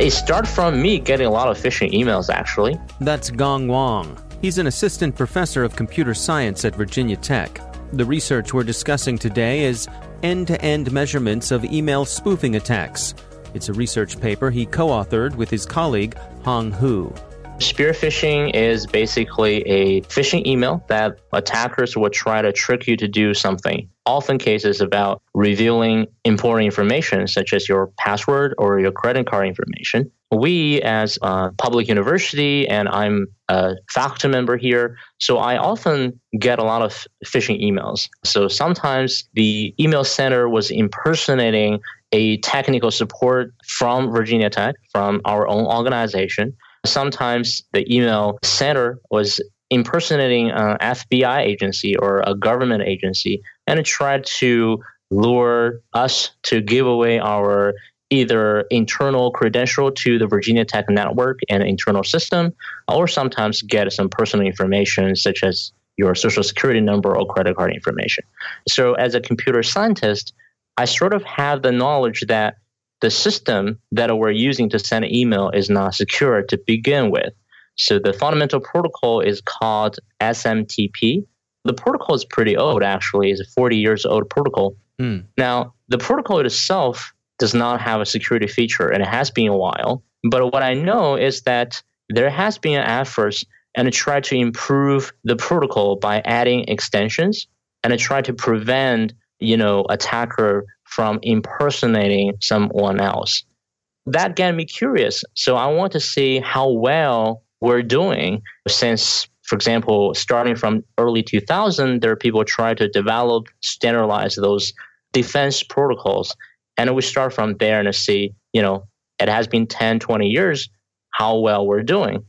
It start from me getting a lot of phishing emails, actually. That's Gang Wang. He's an assistant professor of computer science at Virginia Tech. The research we're discussing today is end to end measurements of email spoofing attacks. It's a research paper he co authored with his colleague, Hang Hu. Spear phishing is basically a phishing email that attackers would try to trick you to do something. Often cases about revealing important information such as your password or your credit card information. We, as a public university, and I'm a faculty member here, so I often get a lot of phishing emails. So sometimes the email sender was impersonating a technical support from Virginia Tech, from our own organization. Sometimes the email sender was impersonating an FBI agency or a government agency and it tried to lure us to give away our either internal credential to the Virginia Tech network and internal system, or sometimes get some personal information such as your social security number or credit card information. So, as a computer scientist, I sort of have the knowledge that the system that we're using to send email is not secure to begin with. So the fundamental protocol is called SMTP. The protocol is pretty old, actually. It's a 40 years old protocol. Mm. Now, the protocol itself does not have a security feature, and it has been a while. But what I know is that there has been an effort and try to improve the protocol by adding extensions and try to prevent, you know, attacker from impersonating someone else. That got me curious. So I want to see how well we're doing since for example, starting from early 2000, there are people trying to develop, standardize those defense protocols. And we start from there and see, you know, it has been 10, 20 years, how well we're doing.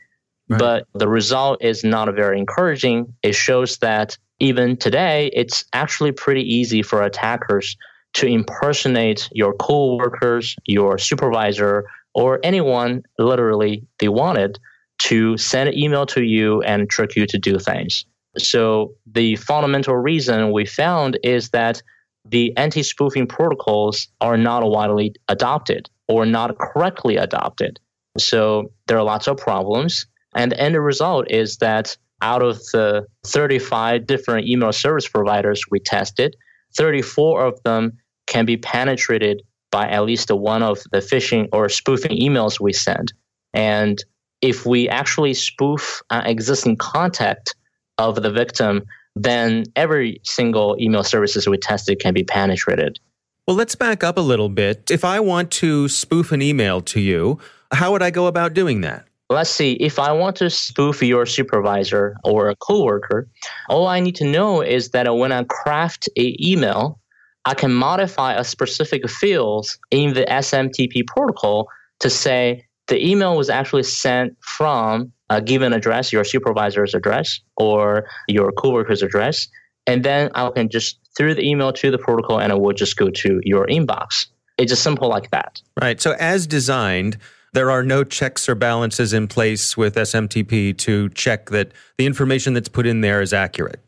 But the result is not very encouraging. It shows that even today, it's actually pretty easy for attackers to impersonate your co-workers, your supervisor, or anyone literally they wanted to send an email to you and trick you to do things. So the fundamental reason we found is that the anti-spoofing protocols are not widely adopted. or not correctly adopted. So there are lots of problems. And the end result is that out of the 35 different email service providers we tested, 34 of them can be penetrated by at least one of the phishing or spoofing emails we send. And if we actually spoof an existing contact of the victim, then every single email services we tested can be penetrated. Well, let's back up a little bit. If I want to spoof an email to you, how would I go about doing that? Let's see, if I want to spoof your supervisor or a coworker, all I need to know is that when I craft a email, I can modify a specific field in the SMTP protocol to say the email was actually sent from a given address, your supervisor's address or your coworker's address. And then I can just through the email to the protocol and it will just go to your inbox. It's just simple like that. Right. So as designed, there are no checks or balances in place with SMTP to check that the information that's put in there is accurate.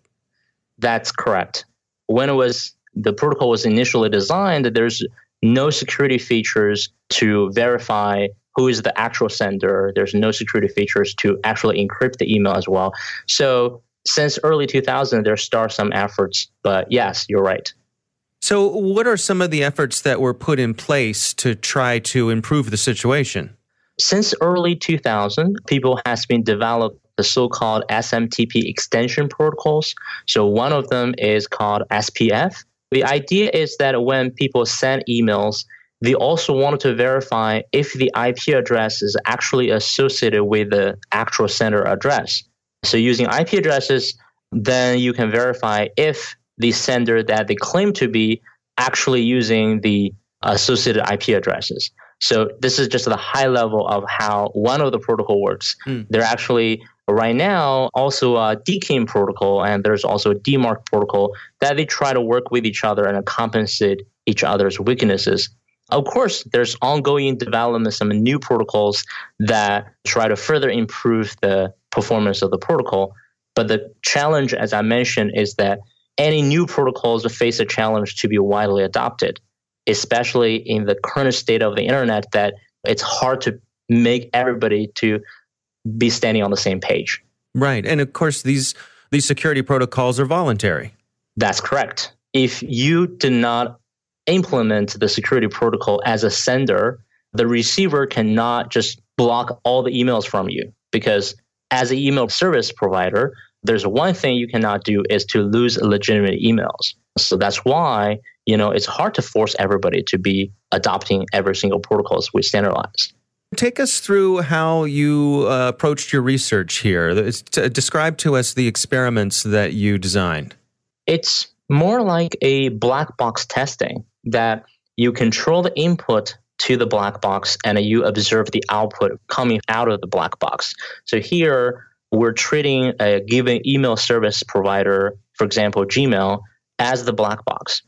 That's correct. When it was the protocol was initially designed, there's no security features to verify who is the actual sender. There's no security features to actually encrypt the email as well. So since early 2000, there start some efforts, but yes, you're right. So, what are some of the efforts that were put in place to try to improve the situation? Since early 2000, people has been developed the so-called SMTP extension protocols. So one of them is called SPF. The idea is that when people send emails, they also wanted to verify if the IP address is actually associated with the actual sender address. So using IP addresses, then you can verify if the sender that they claim to be actually using the associated IP addresses. So this is just the high level of how one of the protocol works. Mm. They're actually right now also a DKIM protocol and there's also a DMARC protocol that they try to work with each other and compensate each other's weaknesses. Of course, there's ongoing development, some new protocols that try to further improve the performance of the protocol. But the challenge, as I mentioned, is that any new protocols face a challenge to be widely adopted, especially in the current state of the internet that it's hard to make everybody to be standing on the same page. Right. And of course these these security protocols are voluntary. That's correct. If you do not implement the security protocol as a sender, the receiver cannot just block all the emails from you because as an email service provider, there's one thing you cannot do is to lose legitimate emails. So that's why, you know, it's hard to force everybody to be adopting every single protocols we standardize. Take us through how you uh, approached your research here. describe to us the experiments that you designed. It's more like a black box testing that you control the input to the black box and you observe the output coming out of the black box. So here we're treating a given email service provider, for example, Gmail, as the black box.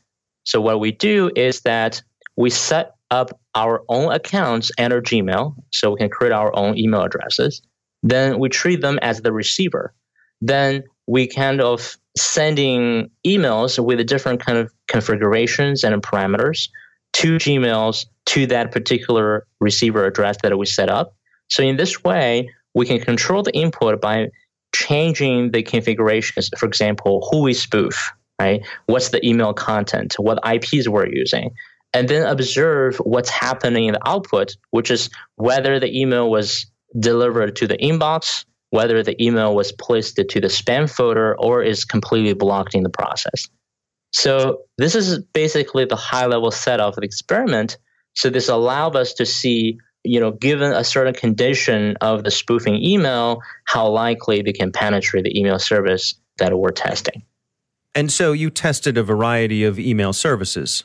So what we do is that we set up our own accounts under Gmail so we can create our own email addresses. Then we treat them as the receiver. Then we kind of sending emails with different kind of configurations and parameters to Gmails to that particular receiver address that we set up. So in this way, we can control the input by changing the configurations. For example, who we spoof, right? What's the email content? What IPs we're using? And then observe what's happening in the output, which is whether the email was delivered to the inbox, whether the email was placed to the spam folder, or is completely blocked in the process. So this is basically the high level setup of the experiment. So this allowed us to see you know, given a certain condition of the spoofing email, how likely they can penetrate the email service that we're testing. And so you tested a variety of email services.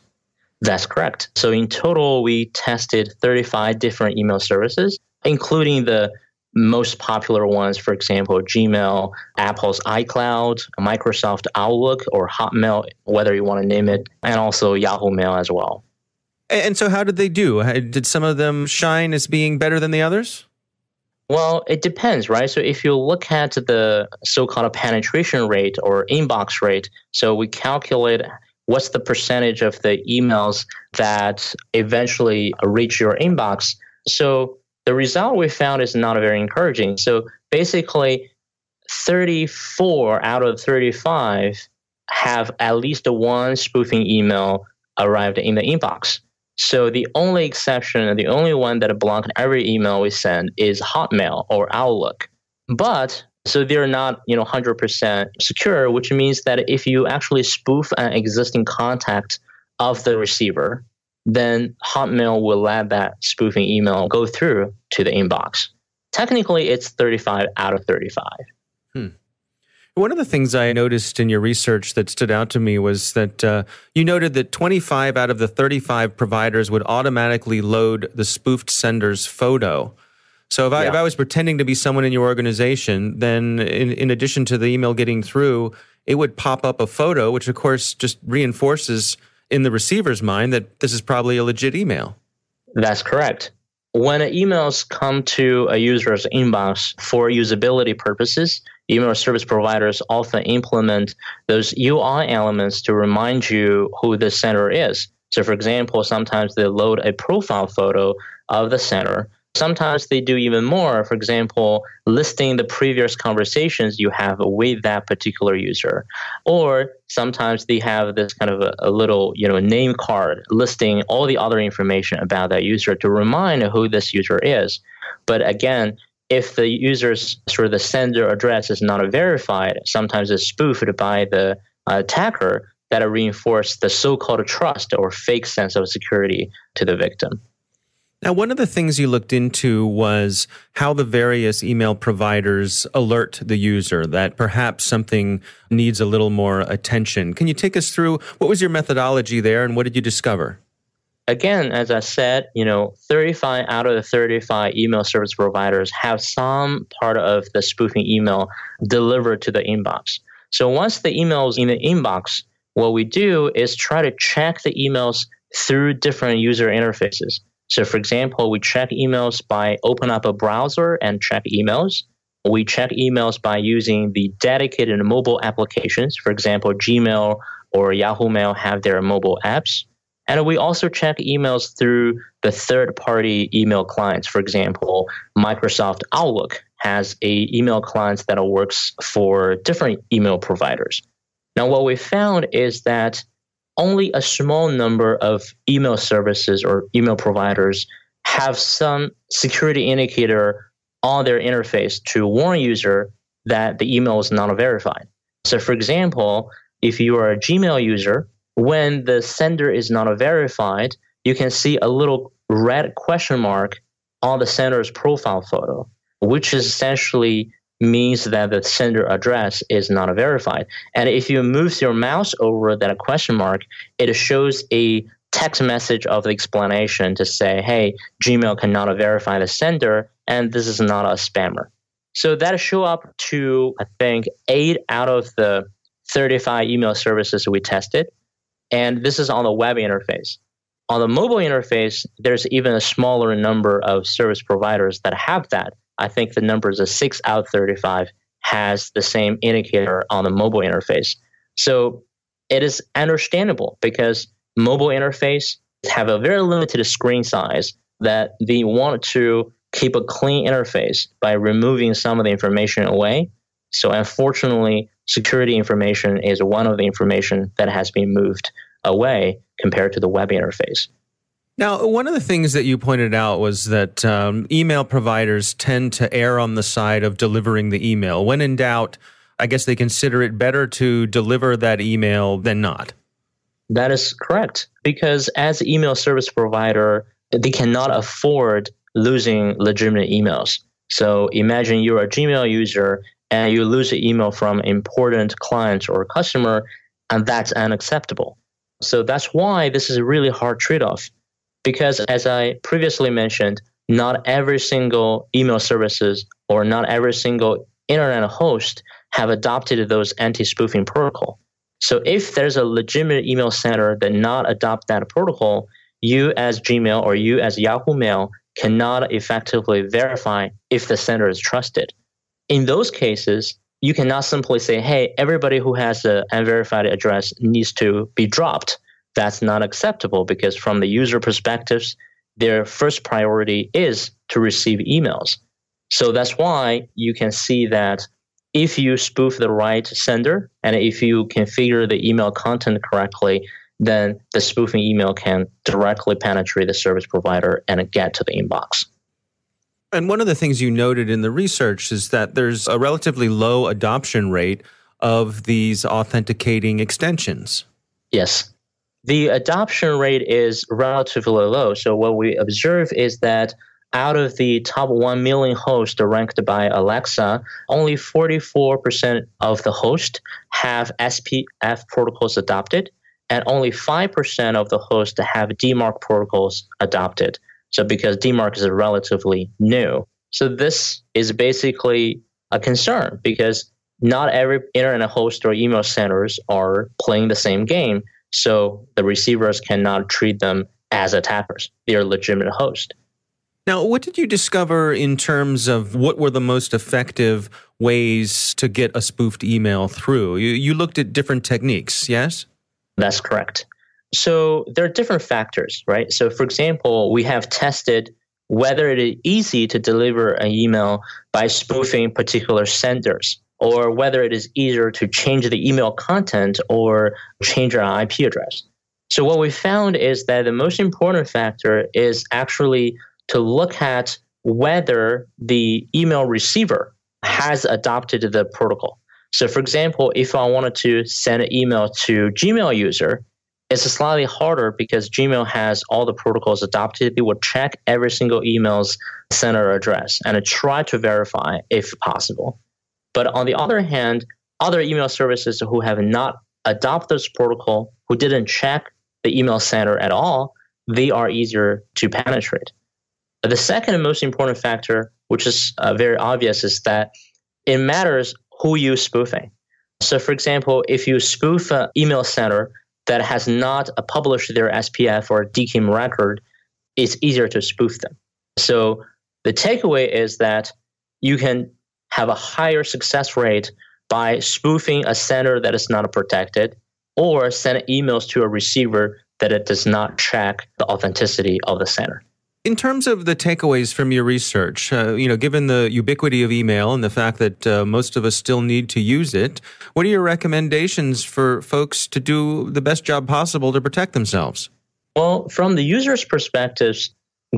That's correct. So in total, we tested 35 different email services, including the most popular ones, for example, Gmail, Apple's iCloud, Microsoft Outlook, or Hotmail, whether you want to name it, and also Yahoo Mail as well. And so, how did they do? Did some of them shine as being better than the others? Well, it depends, right? So, if you look at the so called penetration rate or inbox rate, so we calculate what's the percentage of the emails that eventually reach your inbox. So the result we found is not very encouraging. So basically, 34 out of 35 have at least one spoofing email arrived in the inbox. So the only exception, the only one that blocked every email we send is Hotmail or Outlook. But so they're not, you know, 100% secure, which means that if you actually spoof an existing contact of the receiver, then Hotmail will let that spoofing email go through to the inbox. Technically, it's 35 out of 35. Hmm. One of the things I noticed in your research that stood out to me was that uh, you noted that 25 out of the 35 providers would automatically load the spoofed sender's photo. So if I, yeah. if I was pretending to be someone in your organization, then in, in addition to the email getting through, it would pop up a photo, which of course just reinforces in the receiver's mind that this is probably a legit email. That's correct. When emails come to a user's inbox for usability purposes, email service providers often implement those UI elements to remind you who the sender is. So, for example, sometimes they load a profile photo of the sender Sometimes they do even more, for example, listing the previous conversations you have with that particular user. Or sometimes they have this kind of a, a, little, you know, name card listing all the other information about that user to remind who this user is. But again, if the user's sort of the sender address is not verified, sometimes it's spoofed by the uh, attacker that reinforce the so-called trust or fake sense of security to the victim. Now, one of the things you looked into was how the various email providers alert the user that perhaps something needs a little more attention. Can you take us through what was your methodology there and what did you discover? Again, as I said, you know, 35 out of the 35 email service providers have some part of the spoofing email delivered to the inbox. So once the email is in the inbox, what we do is try to check the emails through different user interfaces. So, for example, we check emails by open up a browser and check emails. We check emails by using the dedicated mobile applications. For example, Gmail or Yahoo Mail have their mobile apps. And we also check emails through the third party email clients. For example, Microsoft Outlook has a email client that works for different email providers. Now, what we found is that only a small number of email services or email providers have some security indicator on their interface to warn user that the email is not verified. So for example, if you are a Gmail user, when the sender is not verified, you can see a little red question mark on the sender's profile photo, which essentially means that the sender address is not verified. And if you move your mouse over that question mark, it shows a text message of the explanation to say, hey, Gmail cannot verify the sender, and this is not a spammer. So that show up to, I think, eight out of the 35 email services we tested. And this is on the web interface. On the mobile interface, there's even a smaller number of service providers that have that. I think the numbers of 6 out of 35 has the same indicator on the mobile interface. So it is understandable because mobile interface have a very limited screen size that they want to keep a clean interface by removing some of the information away. So unfortunately, security information is one of the information that has been moved away compared to the web interface. Now, one of the things that you pointed out was that um, email providers tend to err on the side of delivering the email. When in doubt, I guess they consider it better to deliver that email than not. That is correct. Because as email service provider, they cannot afford losing legitimate emails. So imagine you're a Gmail user and you lose an email from important client or customer, and that's unacceptable. So that's why this is a really hard trade-off because as I previously mentioned, not every single email services or not every single internet host have adopted those anti-spoofing protocol. So if there's a legitimate email sender that not adopt that protocol, you as Gmail or you as Yahoo Mail cannot effectively verify if the sender is trusted. In those cases, you cannot simply say, hey, everybody who has an unverified address needs to be dropped. That's not acceptable because from the user perspectives, their first priority is to receive emails. So that's why you can see that if you spoof the right sender and if you configure the email content correctly, then the spoofing email can directly penetrate the service provider and get to the inbox. And one of the things you noted in the research is that there's a relatively low adoption rate of these authenticating extensions. Yes. The adoption rate is relatively low. So, what we observe is that out of the top 1 million hosts ranked by Alexa, only 44% of the hosts have SPF protocols adopted, and only 5% of the hosts have DMARC protocols adopted. So because DMARC is relatively new. So this is basically a concern because not every internet host or email centers are playing the same game. So the receivers cannot treat them as attackers. They are legitimate hosts. Now, what did you discover in terms of what were the most effective ways to get a spoofed email through? You, you looked at different techniques, yes? That's correct. So there are different factors, right? So, for example, we have tested whether it is easy to deliver an email by spoofing particular senders, or whether it is easier to change the email content or change our IP address. So, what we found is that the most important factor is actually to look at whether the email receiver has adopted the protocol. So, for example, if I wanted to send an email to Gmail user, it's slightly harder because Gmail has all the protocols adopted. It will check every single email's sender address and try to verify if possible. But on the other hand, other email services who have not adopted this protocol, who didn't check the email sender at all, they are easier to penetrate. The second and most important factor, which is uh, very obvious, is that it matters who you spoofing. So, for example, if you spoof an email sender that has not published their SPF or DKIM record, it's easier to spoof them. So the takeaway is that you can have a higher success rate by spoofing a sender that is not protected or send emails to a receiver that it does not track the authenticity of the sender. In terms of the takeaways from your research, uh, you know, given the ubiquity of email and the fact that uh, most of us still need to use it, what are your recommendations for folks to do the best job possible to protect themselves? Well, from the user's perspectives,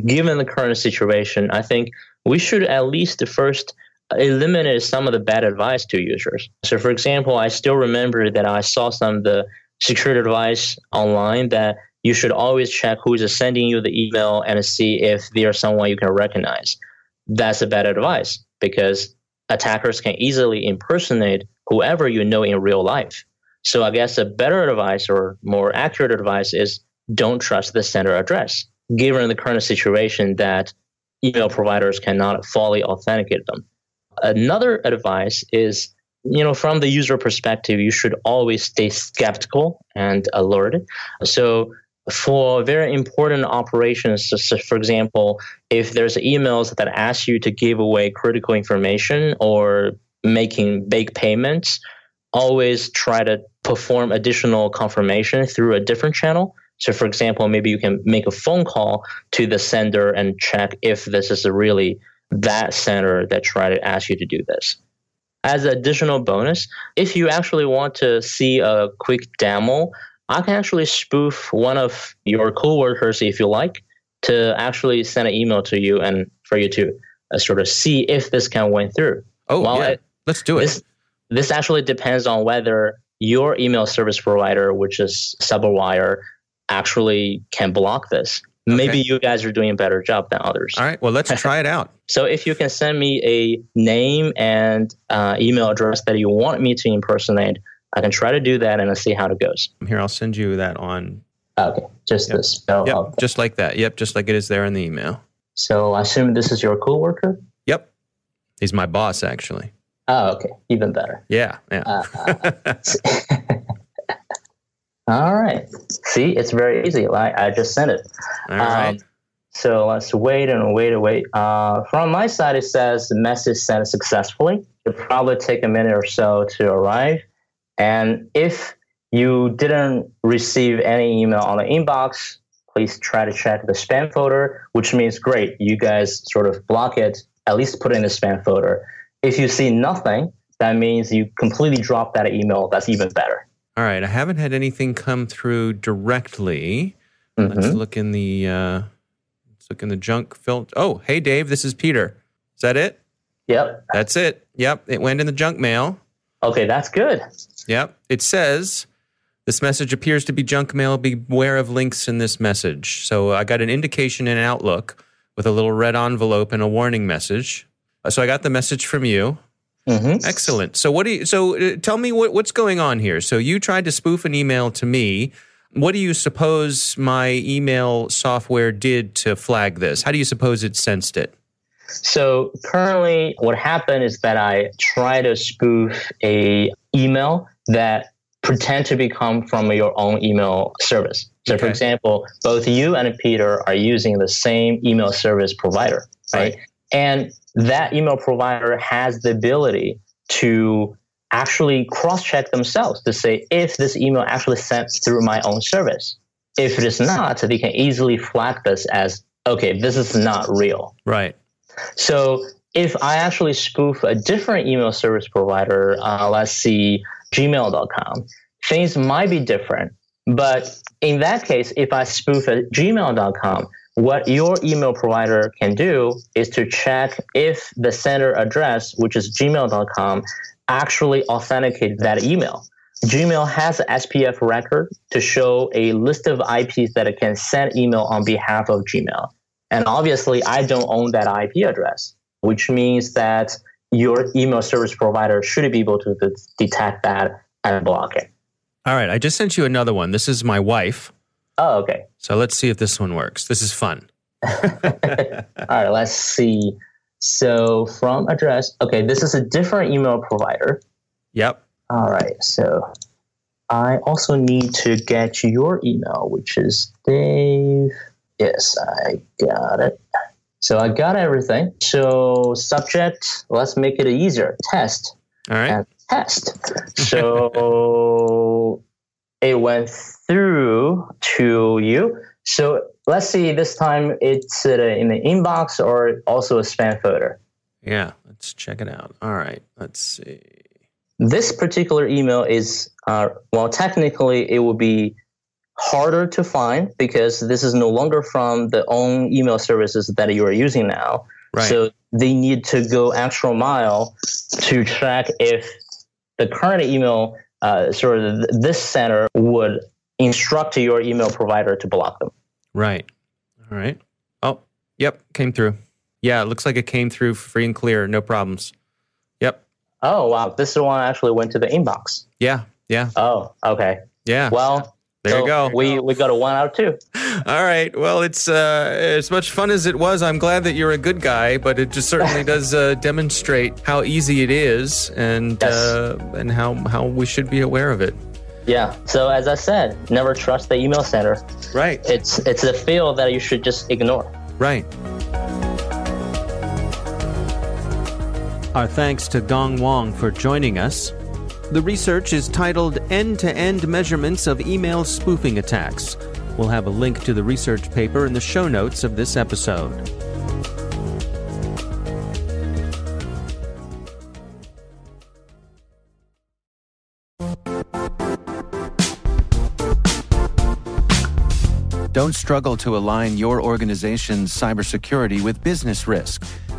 given the current situation, I think we should at least first eliminate some of the bad advice to users. So, for example, I still remember that I saw some of the security advice online that you should always check who's sending you the email and see if they're someone you can recognize. That's a bad advice because attackers can easily impersonate whoever you know in real life. So I guess a better advice or more accurate advice is don't trust the sender address, given the current situation that email providers cannot fully authenticate them. Another advice is you know, from the user perspective, you should always stay skeptical and alert. So for very important operations, for example, if there's emails that ask you to give away critical information or making big payments, always try to perform additional confirmation through a different channel. So, for example, maybe you can make a phone call to the sender and check if this is really that sender that tried to ask you to do this. As an additional bonus, if you actually want to see a quick demo I can actually spoof one of your coworkers if you like to actually send an email to you and for you to uh, sort of see if this can went through. Oh, well, yeah. It, Let's do it. This, this actually depends on whether your email service provider, which is Cyberwire, actually can block this. Okay. Maybe you guys are doing a better job than others. All right. Well, let's try it out. so, if you can send me a name and uh, email address that you want me to impersonate, I can try to do that and see how it goes. Here, I'll send you that on. Okay, just yep. the spell. Yep, of just like that. Yep, just like it is there in the email. So I assume this is your coworker. Yep, he's my boss actually. Oh, okay, even better. Yeah, yeah. Uh, all right. See, it's very easy. I, I just sent it. All right. Um, So let's wait and wait and wait. Uh, from my side, it says the message sent successfully. It'll probably take a minute or so to arrive. And if you didn't receive any email on the inbox, please try to check the spam folder, which means great. You guys sort of block it, at least put it in the spam folder. If you see nothing, that means you completely drop that email. That's even better. All right. I haven't had anything come through directly. Mm-hmm. Let's look in the uh, let's look in the junk filter. Oh, hey Dave, this is Peter. Is that it? Yep. That's it. Yep. It went in the junk mail. Okay, that's good. Yep. It says this message appears to be junk mail. Beware of links in this message. So I got an indication in Outlook with a little red envelope and a warning message. So I got the message from you. Mm-hmm. Excellent. So what do you? So uh, tell me what, what's going on here. So you tried to spoof an email to me. What do you suppose my email software did to flag this? How do you suppose it sensed it? So currently, what happened is that I try to spoof a email that pretend to become from your own email service. So, okay. for example, both you and Peter are using the same email service provider, right? right? And that email provider has the ability to actually cross check themselves to say if this email actually sent through my own service. If it is not, they can easily flag this as okay, this is not real. Right. So if I actually spoof a different email service provider, uh, let's see, gmail.com, things might be different. But in that case, if I spoof at gmail.com, what your email provider can do is to check if the sender address, which is gmail.com, actually authenticated that email. Gmail has an SPF record to show a list of IPs that it can send email on behalf of Gmail. And obviously, I don't own that IP address, which means that your email service provider should be able to detect that and block it. All right. I just sent you another one. This is my wife. Oh, okay. So let's see if this one works. This is fun. All right, let's see. So from address, okay, this is a different email provider. Yep. All right, so I also need to get your email, which is Dave. Yes, I got it. So I got everything. So subject, let's make it easier. Test. All right. And test. So it went through to you. So let's see, this time it's in the inbox or also a spam folder. Yeah, let's check it out. All right, let's see. This particular email is, uh, well, technically it would be harder to find because this is no longer from the own email services that you are using now. Right. So they need to go extra mile to track if the current email, uh, sort of this center would instruct your email provider to block them. Right. All right. Oh, yep, came through. Yeah, it looks like it came through free and clear, no problems. Yep. Oh wow, this is the one actually went to the inbox. Yeah, yeah. Oh, okay. Yeah. Well, there so you go. We we got a one out of two. All right. Well, it's uh, as much fun as it was. I'm glad that you're a good guy, but it just certainly does uh, demonstrate how easy it is, and yes. uh, and how how we should be aware of it. Yeah. So as I said, never trust the email center. Right. It's it's a field that you should just ignore. Right. Our thanks to Gang Wang for joining us. The research is titled End to End Measurements of Email Spoofing Attacks. We'll have a link to the research paper in the show notes of this episode. Don't struggle to align your organization's cybersecurity with business risk.